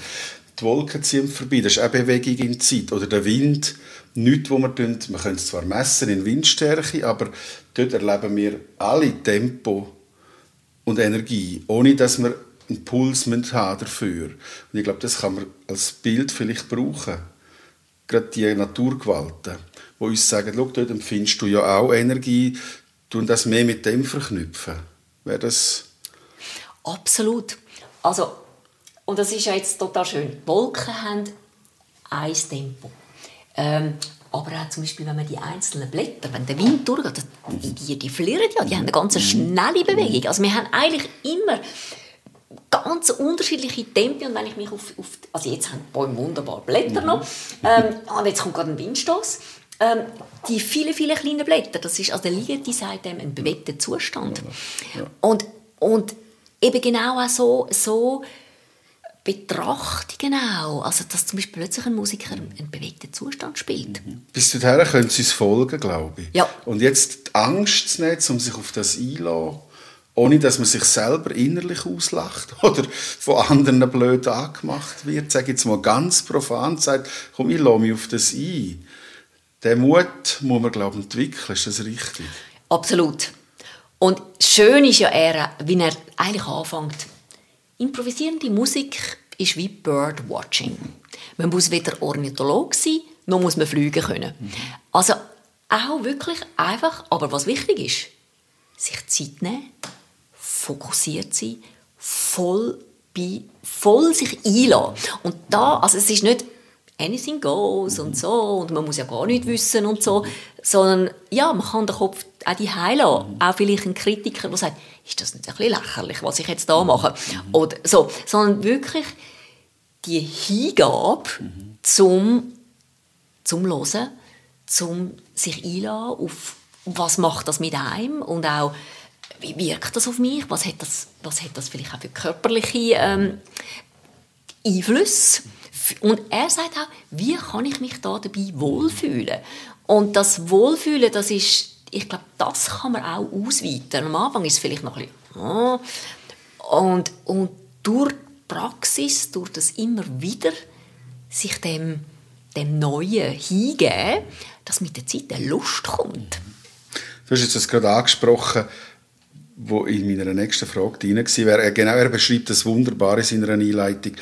Die Wolken ziehen vorbei, das ist auch Bewegung in Zeit. Oder der Wind, nichts, wo wir tun, wir können es zwar messen in Windstärke, aber dort erleben wir alle Tempo und Energie, ohne dass wir einen Puls haben dafür. Und ich glaube, das kann man als Bild vielleicht brauchen. Gerade die Naturgewalten, die uns sagen, schau, dort empfindest du ja auch Energie, tun das mehr mit dem verknüpfen. Wäre das... Absolut. Also, und das ist ja jetzt total schön. Die Wolken haben ein Tempo. Ähm, aber auch zum Beispiel, wenn man die einzelnen Blätter, wenn der Wind durchgeht, das- die, die flirren ja, die haben eine ganz schnelle Bewegung. Also wir haben eigentlich immer ganz unterschiedliche Tempi und wenn ich mich auf, auf also jetzt haben die Bäume wunderbar Blätter noch ähm, und jetzt kommt gerade ein Windstoß. Ähm, die vielen, vielen kleinen Blätter, das ist, also der Liegende sagt dem ein bewegter Zustand. Und, und eben genau auch so, so Betrachtungen auch. Also, dass zum Beispiel plötzlich ein Musiker einen bewegten Zustand spielt. Bis dahin können sie es folgen, glaube ich. Ja. Und jetzt die Angst zu nehmen, um sich auf das einzulassen, ohne dass man sich selber innerlich auslacht oder von anderen blöd angemacht wird, sage ich jetzt mal ganz profan, sagt, komm, ich lasse mich auf das ein. Den Mut muss man, glaube ich, entwickeln. Ist das richtig? Absolut. Und schön ist ja er, wie er eigentlich anfängt. Improvisierende Musik ist wie Birdwatching. Man muss weder Ornithologe sein, noch muss man fliegen können. Also auch wirklich einfach, aber was wichtig ist, sich Zeit nehmen, fokussiert sein, voll, bei, voll sich einlassen. Und da, also es ist nicht anything goes und so und man muss ja gar nicht wissen und so, sondern ja, man kann den Kopf auch die lassen. Auch vielleicht ein Kritiker, der sagt, ist das nicht ein bisschen lächerlich, was ich jetzt da mache? Oder so, sondern wirklich die Hingabe zum, zum Hören, zum sich einlassen auf was macht das mit einem und auch wie wirkt das auf mich, was hat das, was hat das vielleicht auch für körperliche ähm, Einflüsse. Und er sagt auch, wie kann ich mich da dabei wohlfühlen? Und das Wohlfühlen, das ist, ich glaube, das kann man auch ausweiten. Am Anfang ist es vielleicht noch ein bisschen, oh. und, und durch die Praxis, durch das immer wieder sich dem, dem Neuen hingeben, dass mit der Zeit eine Lust kommt. Du hast jetzt das gerade angesprochen, wo in meiner nächsten Frage drin war. Genau, er beschreibt das wunderbar in seiner Einleitung.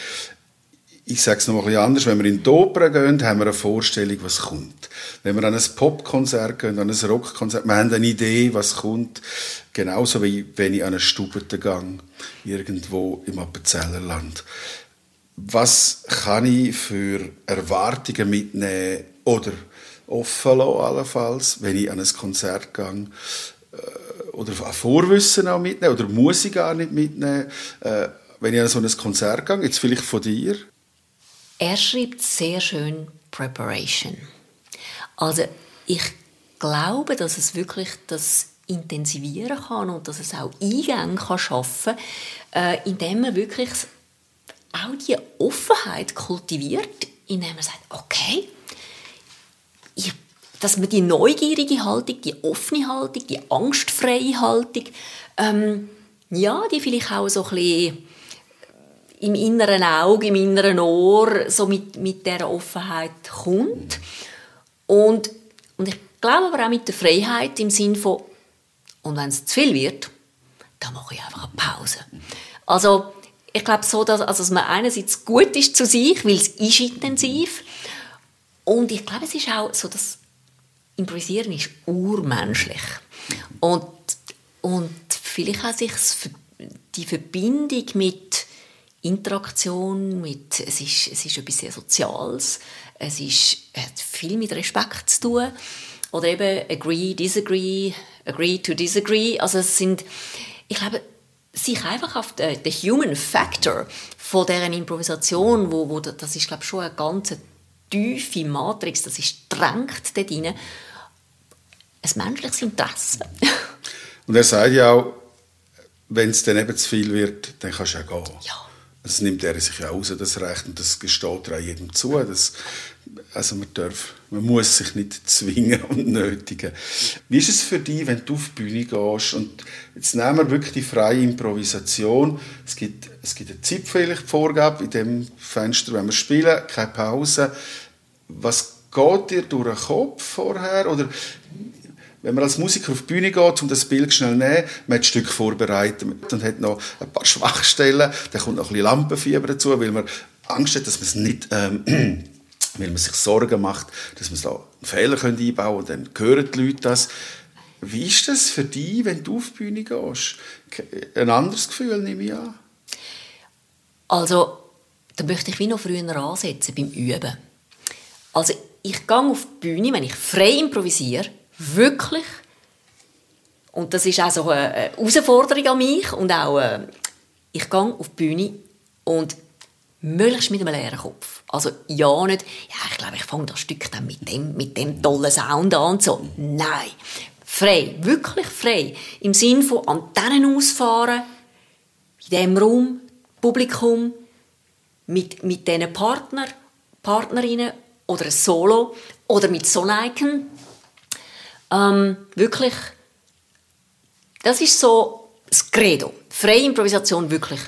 Ich sage es noch ein anders. Wenn wir in die Oper gehen, haben wir eine Vorstellung, was kommt. Wenn wir an ein Popkonzert gehen, an ein Rockkonzert, wir haben eine Idee, was kommt. Genauso wie wenn ich an einen Stubentengang irgendwo im Appenzellerland. Was kann ich für Erwartungen mitnehmen oder offen lassen, allenfalls, wenn ich an ein Konzert gehe? oder Vorwissen auch mitnehmen oder muss ich gar nicht mitnehmen, äh, wenn ich an so ein Konzert gehe, jetzt vielleicht von dir? Er schreibt sehr schön Preparation. Also ich glaube, dass es wirklich das intensivieren kann und dass es auch Eingänge kann schaffen kann, äh, indem man wirklich auch die Offenheit kultiviert, indem man sagt, okay, ich dass man die neugierige Haltung, die offene Haltung, die angstfreie Haltung, ähm, ja, die vielleicht auch so ein bisschen im inneren Auge, im inneren Ohr so mit, mit dieser Offenheit kommt. Und, und ich glaube aber auch mit der Freiheit im Sinn von, und wenn es zu viel wird, dann mache ich einfach eine Pause. Also ich glaube so, dass, also, dass man einerseits gut ist zu sich, weil es ist intensiv und ich glaube, es ist auch so, dass Improvisieren ist urmenschlich. Und, und vielleicht auch sich die Verbindung mit Interaktion, mit, es, ist, es ist etwas sehr Soziales, es ist, hat viel mit Respekt zu tun. Oder eben agree, disagree, agree to disagree. Also es sind, ich glaube, sich einfach auf den, den Human Factor von deren Improvisation, wo, wo das ist glaube ich, schon eine ganz tiefe Matrix, das ist drängt dort rein ein menschliches Interesse. Und er sagt ja auch, wenn es dann eben zu viel wird, dann kannst du ja gehen. Ja. Das nimmt er sich ja raus, das Recht, und das gesteht er auch jedem zu. Das, also man, darf, man muss sich nicht zwingen und nötigen. Wie ist es für dich, wenn du auf die Bühne gehst und jetzt nehmen wir wirklich die freie Improvisation. Es gibt, es gibt eine Zeit vielleicht Vorgabe in dem Fenster, wenn wir spielen, keine Pause. Was geht dir durch den Kopf vorher? Oder wenn man als Musiker auf die Bühne geht, um das Bild schnell zu nehmen, man hat Stück vorbereitet und hat noch ein paar Schwachstellen, dann kommt noch ein bisschen Lampenfieber dazu, weil man Angst hat, dass man es nicht, ähm, weil man sich Sorgen macht, dass man da einen Fehler einbauen könnte, dann hören die Leute das. Wie ist das für dich, wenn du auf die Bühne gehst? Ein anderes Gefühl, nehme ich an. Also, da möchte ich wie noch früher ansetzen beim Üben. Also, ich gehe auf die Bühne, wenn ich frei improvisiere, wirklich, und das ist auch so eine Herausforderung an mich und auch, äh, ich gehe auf die Bühne und möglichst mit einem leeren Kopf. Also ja nicht, ja, ich glaube, ich fange das Stück dann mit dem, mit dem tollen Sound an und so. Nein, frei, wirklich frei. Im Sinn von Antennen ausfahren, in diesem Raum, Publikum, mit, mit diesen Partner, Partnerinnen oder ein Solo oder mit Soneiken ähm, wirklich, das ist so das Credo. Freie Improvisation wirklich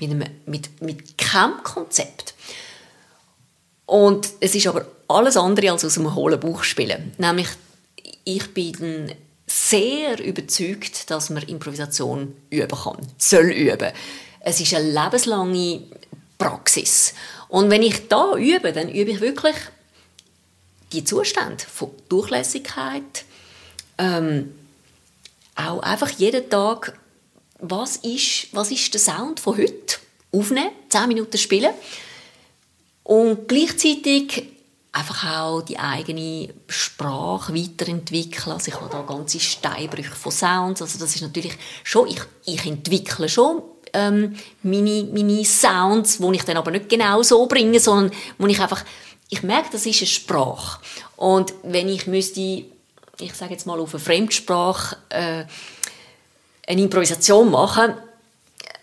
mit, einem, mit, mit keinem Konzept. Und es ist aber alles andere als aus einem hohlen Buch spielen. Nämlich, ich bin sehr überzeugt, dass man Improvisation üben kann, soll üben. Es ist eine lebenslange Praxis. Und wenn ich da übe, dann übe ich wirklich die Zustände von Durchlässigkeit, ähm, auch einfach jeden Tag, was ist, was ist der Sound von heute? Aufnehmen, 10 Minuten spielen und gleichzeitig einfach auch die eigene Sprache weiterentwickeln. Also ich habe da ganze Steinbrüche von Sounds. Also das ist natürlich schon, ich, ich entwickle schon ähm, meine, meine Sounds, die ich dann aber nicht genau so bringe, sondern wo ich einfach, ich merke, das ist eine Sprache. Und wenn ich müsste, ich sage jetzt mal auf eine Fremdsprache, äh, eine Improvisation machen,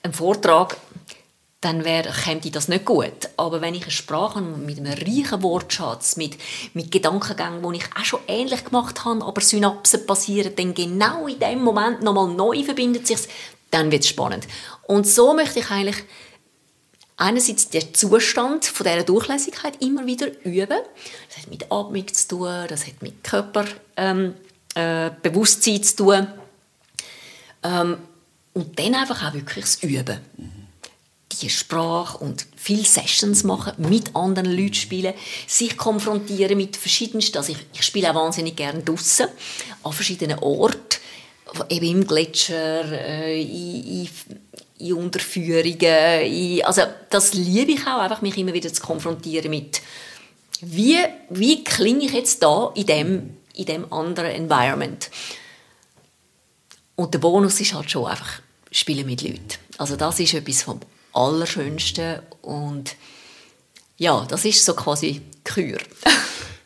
einen Vortrag, dann wäre, käme das nicht gut. Aber wenn ich eine Sprache mit einem reichen Wortschatz, mit, mit Gedankengängen, die ich auch schon ähnlich gemacht habe, aber Synapsen passieren dann genau in dem Moment nochmal neu verbindet sich dann wird es spannend. Und so möchte ich eigentlich einerseits den Zustand von dieser Durchlässigkeit immer wieder üben. Das hat mit Atmung zu tun, das hat mit Körperbewusstsein ähm, äh, zu tun. Ähm, und dann einfach auch wirklich das Üben. Die Sprache und viele Sessions machen, mit anderen Leuten spielen, sich konfrontieren mit verschiedensten, also ich, ich spiele auch wahnsinnig gerne draußen, an verschiedenen Orten, eben im Gletscher, äh, in, in, in, Unterführungen. In, also das liebe ich auch, einfach mich immer wieder zu konfrontieren mit, wie, wie klinge ich jetzt da in dem, in dem anderen Environment. Und der Bonus ist halt schon einfach Spielen mit Leuten. Also das ist etwas vom Allerschönsten und ja, das ist so quasi Kür.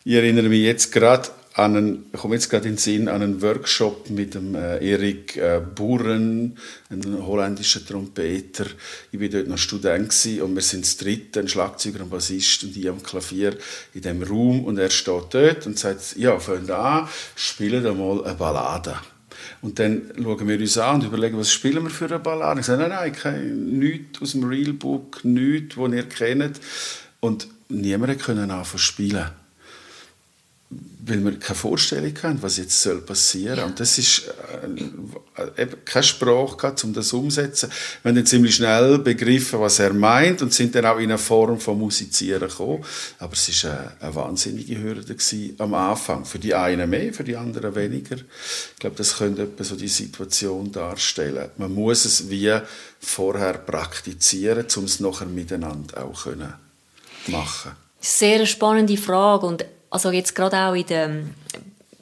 ich erinnere mich jetzt gerade an einen, ich komme jetzt gerade in den Sinn, an einen Workshop mit dem äh, Erik äh, Buren, einem holländischen Trompeter. Ich war dort noch Student und wir sind das dritte, ein Schlagzeuger, ein Bassist und ich am Klavier in dem Raum und er steht dort und sagt, ja, fangen an, spielen da mal eine Ballade. Und dann schauen wir uns an und überlegen, was spielen wir für eine Ballade. Ich sage, nein, nein, kein, nichts aus dem Realbook, nichts, das ihr kennt. Und niemand konnte anfangen zu spielen weil wir keine Vorstellung haben, was jetzt soll passieren soll. Und das ist äh, eben keine Sprache gehabt, um das umzusetzen. Wir haben dann ziemlich schnell begriffen, was er meint und sind dann auch in eine Form von Musizieren gekommen. Aber es war eine, eine wahnsinnige Hürde am Anfang. Für die einen mehr, für die anderen weniger. Ich glaube, das könnte etwa so die Situation darstellen. Man muss es wie vorher praktizieren, um es nachher miteinander auch können machen. Sehr spannende Frage und also jetzt gerade auch in der,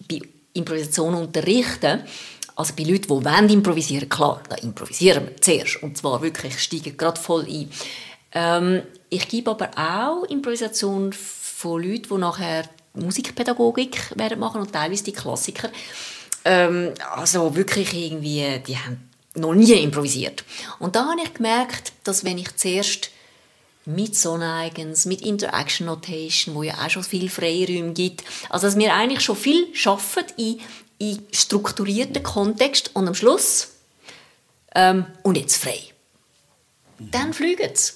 bei Improvisation unterrichten, also bei Leuten, die wollen improvisieren, klar, da improvisieren wir zuerst. Und zwar wirklich, steigen gerade voll ein. Ähm, ich gebe aber auch Improvisation von Leuten, die nachher Musikpädagogik werden machen und teilweise die Klassiker. Ähm, also wirklich irgendwie, die haben noch nie improvisiert. Und da habe ich gemerkt, dass wenn ich zuerst mit Soneigens, mit Interaction Notation, wo ja auch schon viel Freiräume gibt. Also dass wir eigentlich schon viel schaffen in, in strukturierten Kontext und am Schluss ähm, und jetzt frei. Dann fliegen sie.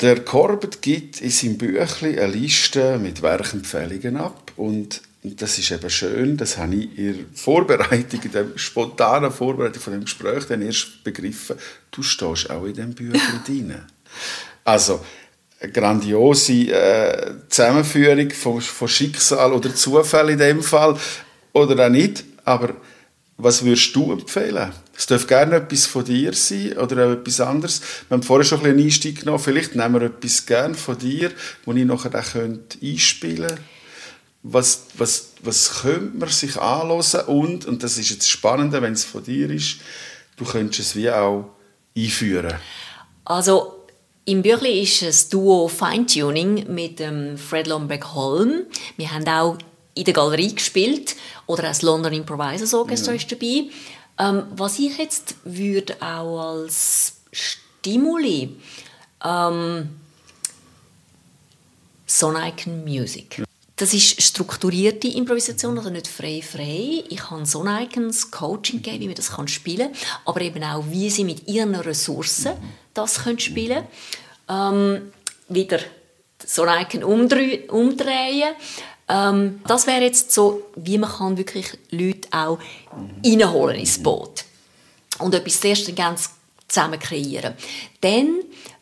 Der Corbett gibt in seinem Büchlein eine Liste mit Werkempfehlungen ab und das ist eben schön, das habe ich in der Vorbereitung, in der spontanen Vorbereitung von dem Gespräch dann erst begriffen, du stehst auch in diesem Büchlein drin. Also, eine grandiose äh, Zusammenführung von, von Schicksal oder Zufall in dem Fall. Oder auch nicht. Aber was würdest du empfehlen? Es darf gerne etwas von dir sein oder etwas anderes. Wir haben vorher schon ein einen Einstieg genommen. Vielleicht nehmen wir etwas gerne von dir, wo ich nachher auch einspielen könnte. Was, was, was könnte man sich anhören? Und, und das ist jetzt spannend, wenn es von dir ist, du könntest es wie auch einführen. Also im Büchli ist es Duo Feintuning mit dem Fred Lombeck Holm. Wir haben auch in der Galerie gespielt oder das London Improvisers Orchestra ja. ist dabei. Ähm, was ich jetzt würde auch als Stimuli ähm, Soniken Music. Das ist strukturierte Improvisation, also nicht frei frei. Ich kann Sonicens Coaching geben, wie man das kann spielen kann, aber eben auch, wie sie mit ihren Ressourcen das können spielen ähm, Wieder Soniken umdrehen. umdrehen. Ähm, das wäre jetzt so, wie man kann wirklich Leute auch reinholen ins Boot und etwas sehr ganz zusammen kreieren. Dann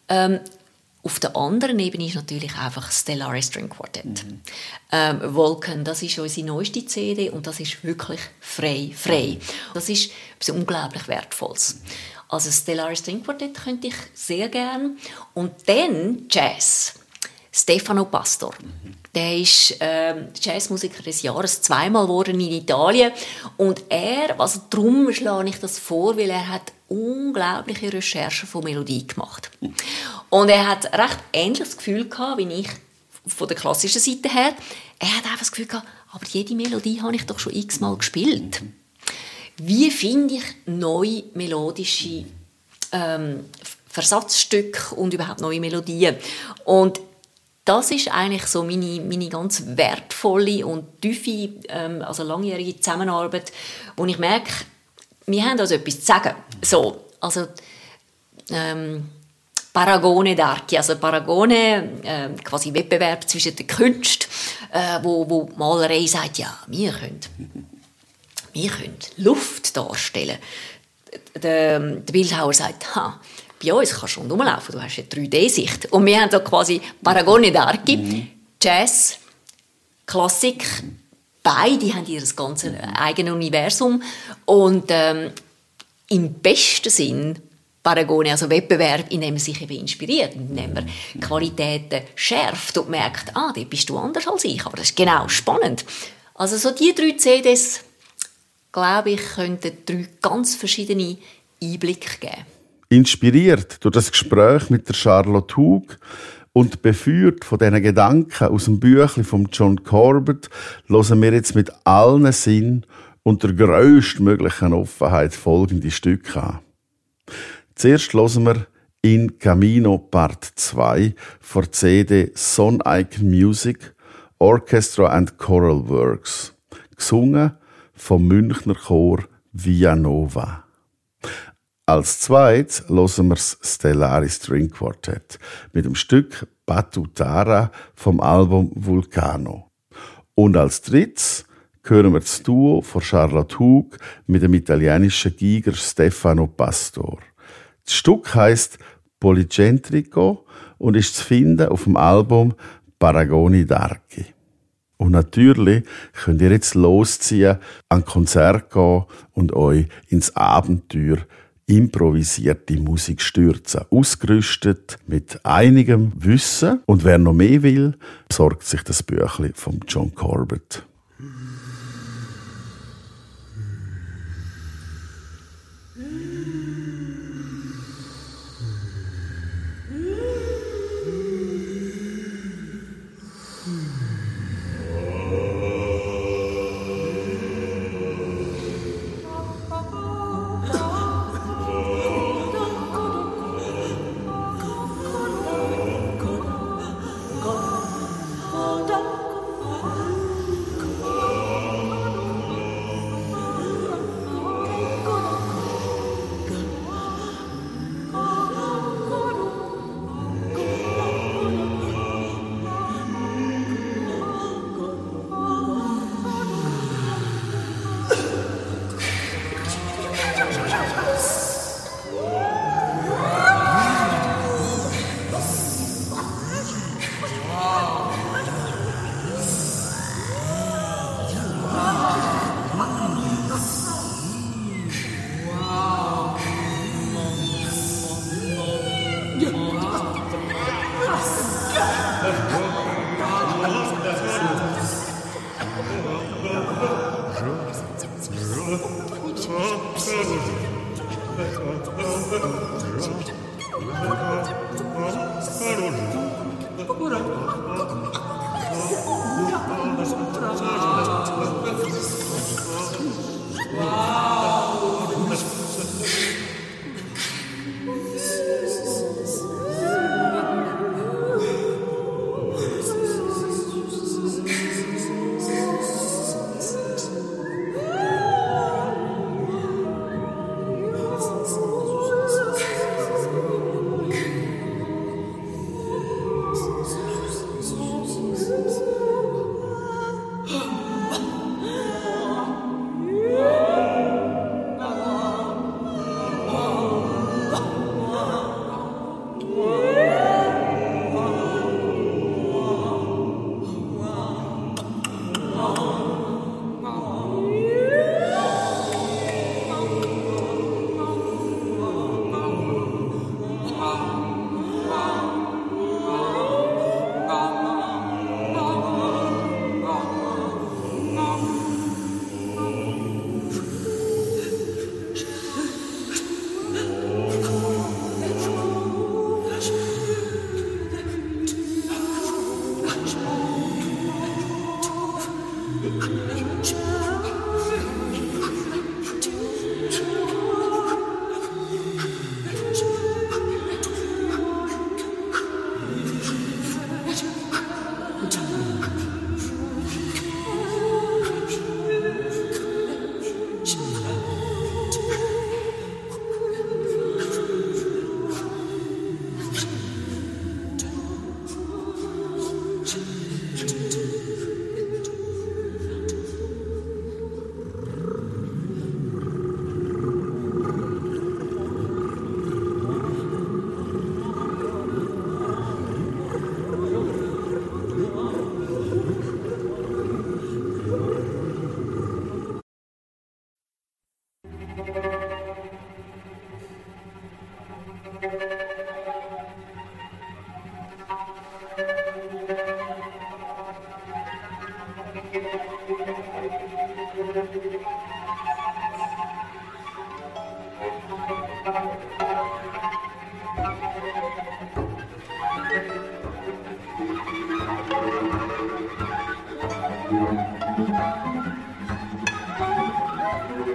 ähm, auf der anderen Ebene ist natürlich einfach Stellaris String Quartet. Mhm. Ähm, Vulcan, das ist unsere neueste CD und das ist wirklich frei, frei. Das ist etwas unglaublich Wertvolles. Also Stellaris String Quartet könnte ich sehr gern. Und dann Jazz. Stefano Pastor. Mhm. Der ist ähm, Jazzmusiker des Jahres zweimal geworden in Italien und er, also darum schlage ich das vor, weil er hat unglaubliche Recherchen von Melodie gemacht. Und er hat recht ähnliches Gefühl gehabt, wie ich von der klassischen Seite her. Er hat einfach das Gefühl gehabt, aber jede Melodie habe ich doch schon x-mal gespielt. Wie finde ich neue melodische ähm, Versatzstücke und überhaupt neue Melodien? Und das ist eigentlich so meine, meine ganz wertvolle und tiefe, ähm, also langjährige Zusammenarbeit, wo ich merke, wir haben also etwas zu sagen. So, also ähm, Paragone d'Archi, also Paragone, äh, quasi Wettbewerb zwischen den Künsten, äh, wo, wo die Malerei sagt, ja, wir können, wir können Luft darstellen. Der, der Bildhauer sagt, ha, bei uns kannst du rumlaufen, du hast eine 3D-Sicht. Und wir haben so quasi Paragone d'Archi, mhm. Jazz, Klassik, beide haben ihr ganzes eigenes Universum und ähm, im besten Sinn Paragone, also Wettbewerb, in dem man sich eben inspiriert, in dem man Qualitäten schärft und merkt, ah, da bist du anders als ich, aber das ist genau spannend. Also so die drei CDs, glaube ich, könnten drei ganz verschiedene Einblicke geben. Inspiriert durch das Gespräch mit der Charlotte Hug und beführt von diesen Gedanken aus dem Büchlein von John Corbett, hören wir jetzt mit allen Sinn und der grösstmöglichen Offenheit folgende Stücke an. Zuerst hören wir in Camino Part 2 vor CD Son Icon Music, Orchestra and Choral Works, gesungen vom Münchner Chor Via Nova. Als zweites hören wir das Stellari String Quartet mit dem Stück Batutara vom Album Vulcano. Und als drittes hören wir das Duo von Charlotte Hug mit dem italienischen Giger Stefano Pastor. Das Stück heißt Policentrico und ist zu finden auf dem Album Paragoni d'Archi. Und natürlich könnt ihr jetzt losziehen, an Konzert gehen und euch ins Abenteuer improvisierte Musik stürzen. Ausgerüstet mit einigem Wissen. Und wer noch mehr will, besorgt sich das Büchlein von John Corbett. Thank